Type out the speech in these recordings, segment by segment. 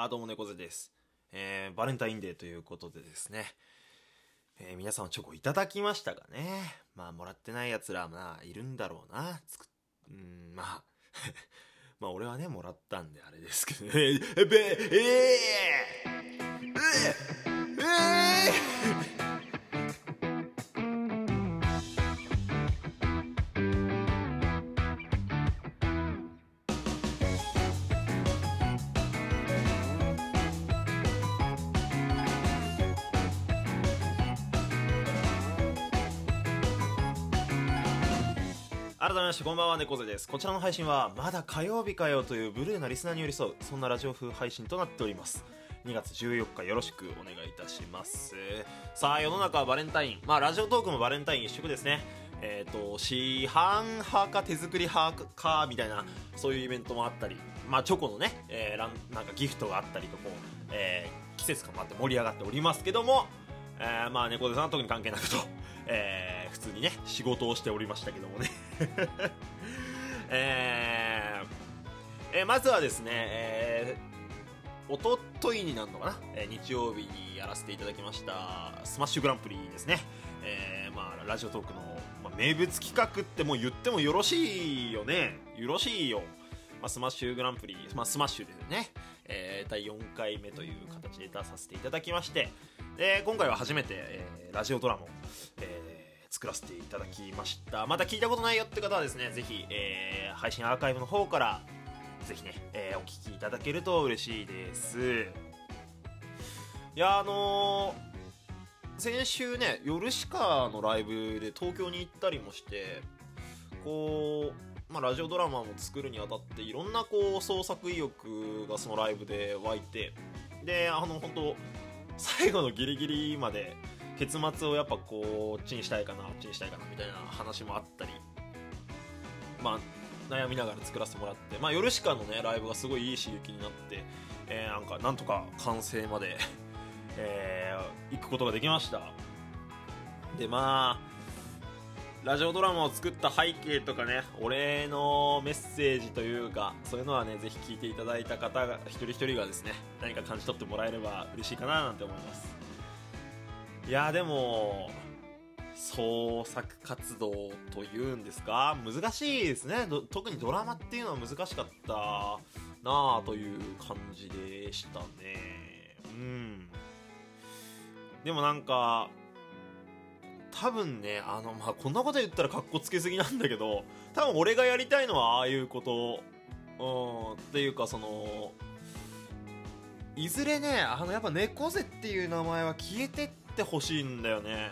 あーどうも猫背です。えー、バレンタインデーということでですね、えー皆さんチョコいただきましたかね？まあ、もらってない奴ら、まあ、いるんだろうな。つく、うーん、まあ、まあ、俺はね、もらったんであれですけどね。え、べ、えー、えー、え改めましてこんばんは猫背です。こちらの配信はまだ火曜日かよというブルーなリスナーに寄り添うそんなラジオ風配信となっております。2月14日よろしくお願いいたします。さあ世の中はバレンタイン。まあラジオトークもバレンタイン一色ですね。えっ、と市販派か手作り派かみたいなそういうイベントもあったりまあチョコのね、えーなんかギフトがあったりとこう、えー季節感もあって盛り上がっておりますけどもえーまあ猫背さんは特に関係なくと、えー普通にね仕事をしておりましたけどもね。えーえーまずはですね、えー、おとといになるのかな、えー日曜日にやらせていただきましたスマッシュグランプリですね、えーまあ、ラジオトークの、まあ、名物企画ってもう言ってもよろしいよね。よろしいよ、まあ、スマッシュグランプリ、まあ、スマッシュでね、えー第4回目という形で出させていただきまして。で今回は初めて、えーラジオドラマを、えー作らせていただきました。まだ聞いたことないよって方はですねぜひ、えー配信アーカイブの方からぜひね、えーお聞きいただけると嬉しいです。いやあのー先週ねヨルシカのライブで東京に行ったりもしてこう、まあ、ラジオドラマも作るにあたっていろんなこう創作意欲がそのライブで湧いてであの本当最後のギリギリまで結末をやっぱこうっちにしたいかなあっちにしたいかなみたいな話もあったりまあ悩みながら作らせてもらってまあヨルシカのねライブがすごいいい刺激になって、えーなんかなんとか完成まで、えー行くことができました。でまあラジオドラマを作った背景とかねお礼のメッセージというかそういうのはねぜひ聞いていただいた方が一人一人がですね何か感じ取ってもらえれば嬉しいかななんて思います。いやでも創作活動というんですか難しいですね。特にドラマっていうのは難しかったなあという感じでしたね。うん。でもなんか多分ねあのまあこんなこと言ったらかっこつけすぎなんだけど多分俺がやりたいのはああいうこと。うんっていうかそのいずれねあのやっぱ猫背っていう名前は消えてっててほしいんだよね。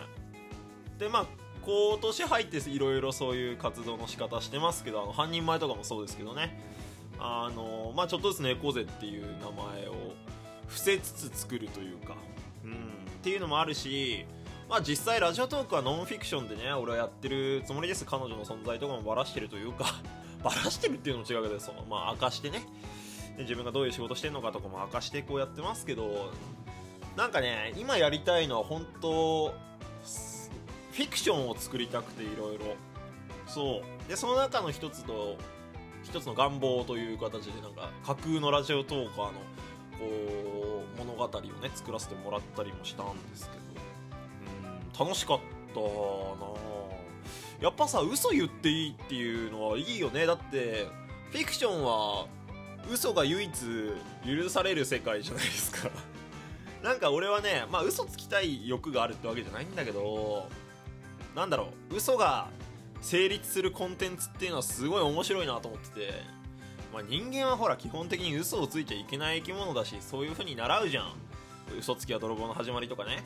でまあ今年入っていろいろそういう活動の仕方してますけどあの半人前とかもそうですけどね。あのまあちょっとずつ猫背っていう名前を伏せつつ作るというか。うん。っていうのもあるしまあ実際ラジオトークはノンフィクションでね俺はやってるつもりです。彼女の存在とかもバラしてるというか。バラしてるっていうのも違うけどそのまあ明かしてね。自分がどういう仕事してるのかとかも明かしてこうやってますけどなんかね今やりたいのは本当フィクションを作りたくていろいろ。そう。でその中の一つと一つの願望という形でなんか架空のラジオトーカーのこう物語をね作らせてもらったりもしたんですけど。うん楽しかったなやっぱさ嘘言っていいっていうのはいいよね。だってフィクションは嘘が唯一許される世界じゃないですか。なんか俺はねまあ嘘つきたい欲があるってわけじゃないんだけどなんだろう嘘が成立するコンテンツっていうのはすごい面白いなと思ってて、まあ、人間はほら基本的に嘘をついちゃいけない生き物だしそういう風に習うじゃん。嘘つきは泥棒の始まりとかね。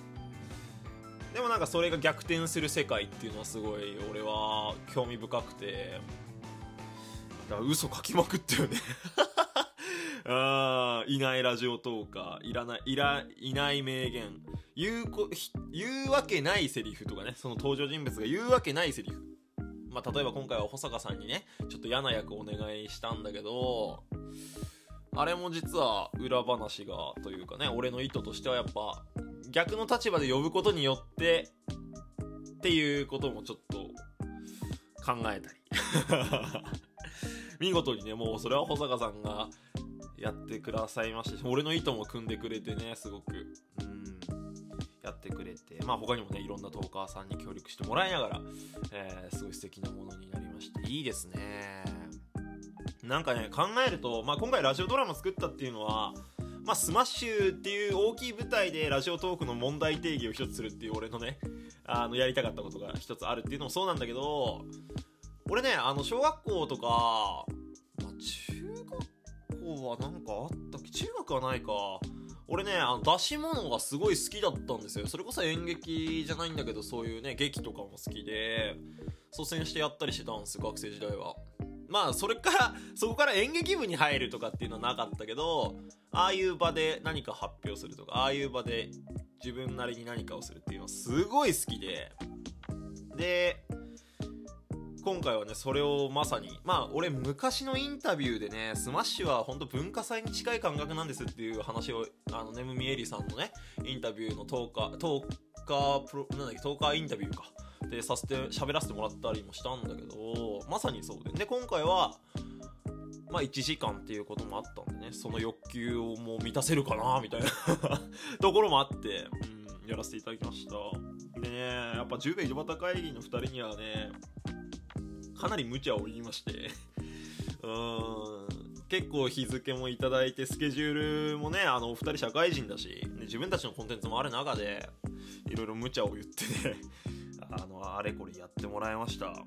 でもなんかそれが逆転する世界っていうのはすごい俺は興味深くてだから嘘書きまくったよね。あいないラジオトーカーいらないいらいない名言。言うこ言うわけないセリフとかねその登場人物が言うわけないセリフ。まあ例えば今回は保坂さんにねちょっと嫌な役お願いしたんだけどあれも実は裏話がというかね俺の意図としてはやっぱ逆の立場で呼ぶことによってっていうこともちょっと考えたり。見事にねもうそれは保坂さんがやってくださいまして俺の意図も組んでくれてねすごく。うん。やってくれて。まあ他にもねいろんなトーカーさんに協力してもらいながら、えー、すごい素敵なものになりまして。いいですね。なんかね考えると、まあ、今回ラジオドラマ作ったっていうのはまあ、スマッシュっていう大きい舞台でラジオトークの問題提起を一つするっていう俺のね、あの、やりたかったことが一つあるっていうのもそうなんだけど、俺ね、あの、小学校とか、まあ、中はなんかあったっけ？中学はないか。俺ね、あの、出し物がすごい好きだったんですよ。それこそ演劇じゃないんだけど、そういうね、劇とかも好きで、率先してやったりしてたんですよ、学生時代は。まあ、それから、そこから演劇部に入るとかっていうのはなかったけど、ああいう場で何か発表するとか、ああいう場で自分なりに何かをするっていうのはすごい好きで、で、今回はね、それをまさに、まあ、俺昔のインタビューでね、スマッシュは本当文化祭に近い感覚なんですっていう話を、あの、ネムミエリさんのね、インタビューの10日、10日プロ、なんだっけ、10日インタビューか。で、させて、喋らせてもらったりもしたんだけど、まさにそうで。で、今回は、まあ1時間っていうこともあったんでね、その欲求をもう満たせるかな、みたいな ところもあって、うん、やらせていただきました。でね、やっぱ10名井戸端会議の2人にはね、かなり無茶を言いまして うーん、結構日付もいただいて、スケジュールもね、あの、お二人社会人だし、自分たちのコンテンツもある中で、いろいろ無茶を言ってね あの、あれこれやってもらいました。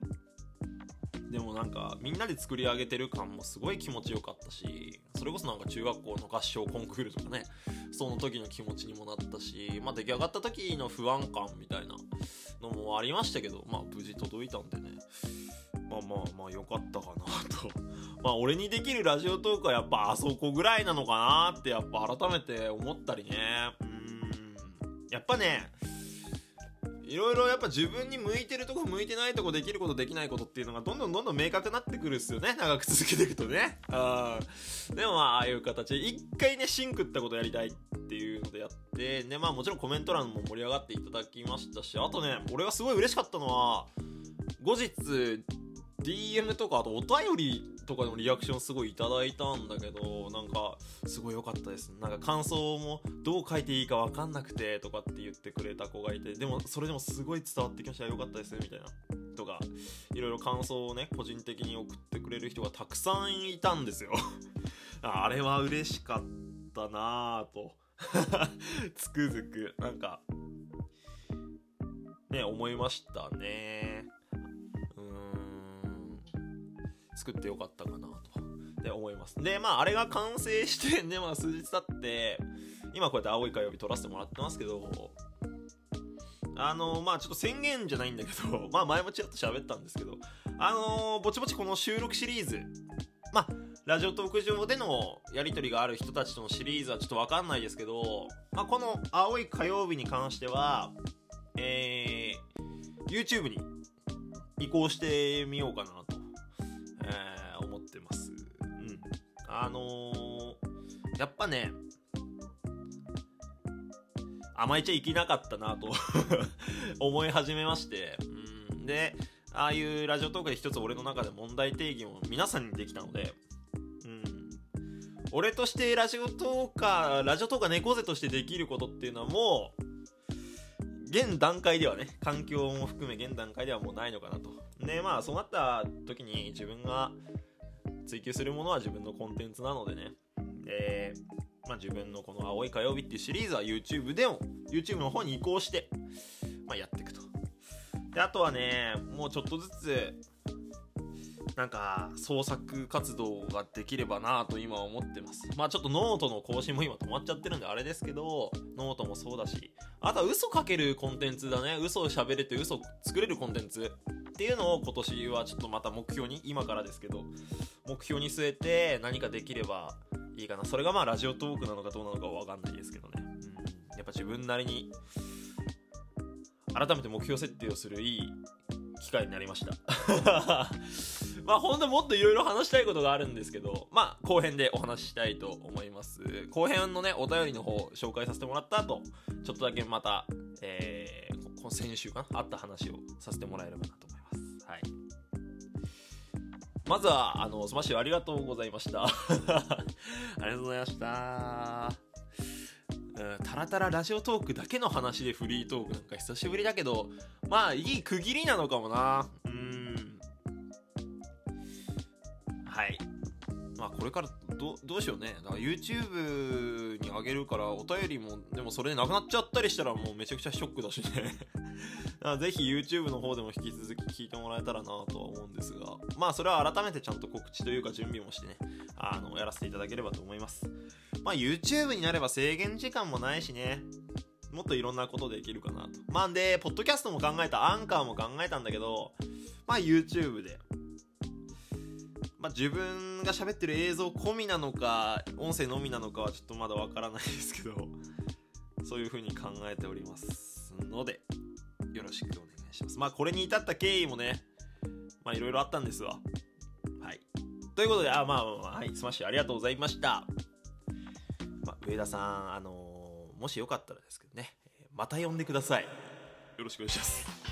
でもなんかみんなで作り上げてる感もすごい気持ちよかったしそれこそなんか中学校の合唱コンクールとかねその時の気持ちにもなったし、まあ、出来上がった時の不安感みたいなのもありましたけどまあ無事届いたんでね。まあまあまあ良かったかなと。まあ俺にできるラジオトークはやっぱあそこぐらいなのかなってやっぱ改めて思ったりね。うん。やっぱねいろいろやっぱ自分に向いてるとこ向いてないとこできることできないことっていうのがどんどんどんどん明確になってくるっすよね。長く続けていくとね。うんでもまあああいう形で一回ねシンクったことやりたいっていうのでやってでまあもちろんコメント欄も盛り上がっていただきましたしあとね俺がすごい嬉しかったのは後日 DM とかあとお便りとかでもリアクションすごいいただいたんだけどなんかすごい良かったです。なんか感想もどう書いていいか分かんなくてとかって言ってくれた子がいてでもそれでもすごい伝わってきました。良かったですみたいな。とかいろいろ感想をね個人的に送ってくれる人がたくさんいたんですよ。あれは嬉しかったなぁと。つくづく。なんかね思いましたね。うーん。作ってよかったかなと。で思います。でまああれが完成してでまあ数日経って今こうやって青い火曜日撮らせてもらってますけどあのまあちょっと宣言じゃないんだけど まあ前もちらっと喋ったんですけどあのぼちぼちこの収録シリーズラジオトーク上でのやり取りがある人たちとのシリーズはちょっとわかんないですけど、まあ、この青い火曜日に関しては、えー、YouTube に移行してみようかなとえー、思ってます。うんあのー、やっぱね、甘えちゃいけなかったなと 思い始めまして、うん、で、ああいうラジオトークで一つ俺の中で問題定義を皆さんにできたので、俺としてラジオトーカー、ラジオトーカー猫背としてできることっていうのはもう、現段階ではね、環境も含め現段階ではもうないのかなと。で、まあそうなった時に自分が追求するものは自分のコンテンツなのでね。で、まあ、自分のこの青い火曜日っていうシリーズは YouTube でも、YouTube の方に移行して、まあ、やっていくと。で、あとはね、もうちょっとずつ、なんか、創作活動ができればなと今思ってます。まあちょっとノートの更新も今止まっちゃってるんであれですけど、ノートもそうだし、あとは嘘かけるコンテンツだね。嘘を喋れて嘘作れるコンテンツっていうのを今年はちょっとまた目標に、今からですけど、目標に据えて何かできればいいかなそれがまあラジオトークなのかどうなのかは分かんないですけどね、うん、やっぱ自分なりに改めて目標設定をするいい機会になりましたまあ本当もっといろいろ話したいことがあるんですけどまあ後編でお話ししたいと思います後編のねお便りの方紹介させてもらった後ちょっとだけまたえー、この先週かなあった話をさせてもらえればなと思いますはいまずは、あの、スマッシュありがとうございました。ありがとうございました。うん、タラタララジオトークだけの話でフリートークなんか久しぶりだけど、まあ、いい区切りなのかもな。うん。はい。まあ、これからどどうしようね。だから YouTube に上げるから、お便りも、でもそれでなくなっちゃったりしたらもうめちゃくちゃショックだしね。ぜひ YouTube の方でも引き続き聞いてもらえたらなとは思うんですが、まあそれは改めてちゃんと告知というか準備もしてね、あの、やらせていただければと思います。まあ YouTube になれば制限時間もないしね、もっといろんなことできるかなと。まあんで、ポッドキャストも考えた、アンカーも考えたんだけど、まあ YouTube で。まあ自分が喋ってる映像込みなのか、音声のみなのかはちょっとまだわからないですけど、そういう風に考えておりますので、よろしくお願いします。まあこれに至った経緯もね、まあいろいろあったんですわ。はい。ということで、あ、まあまあ、はい、スマッシュありがとうございました。まあ、上田さん、あのーもしよかったらですけどね、また呼んでください。よろしくお願いします。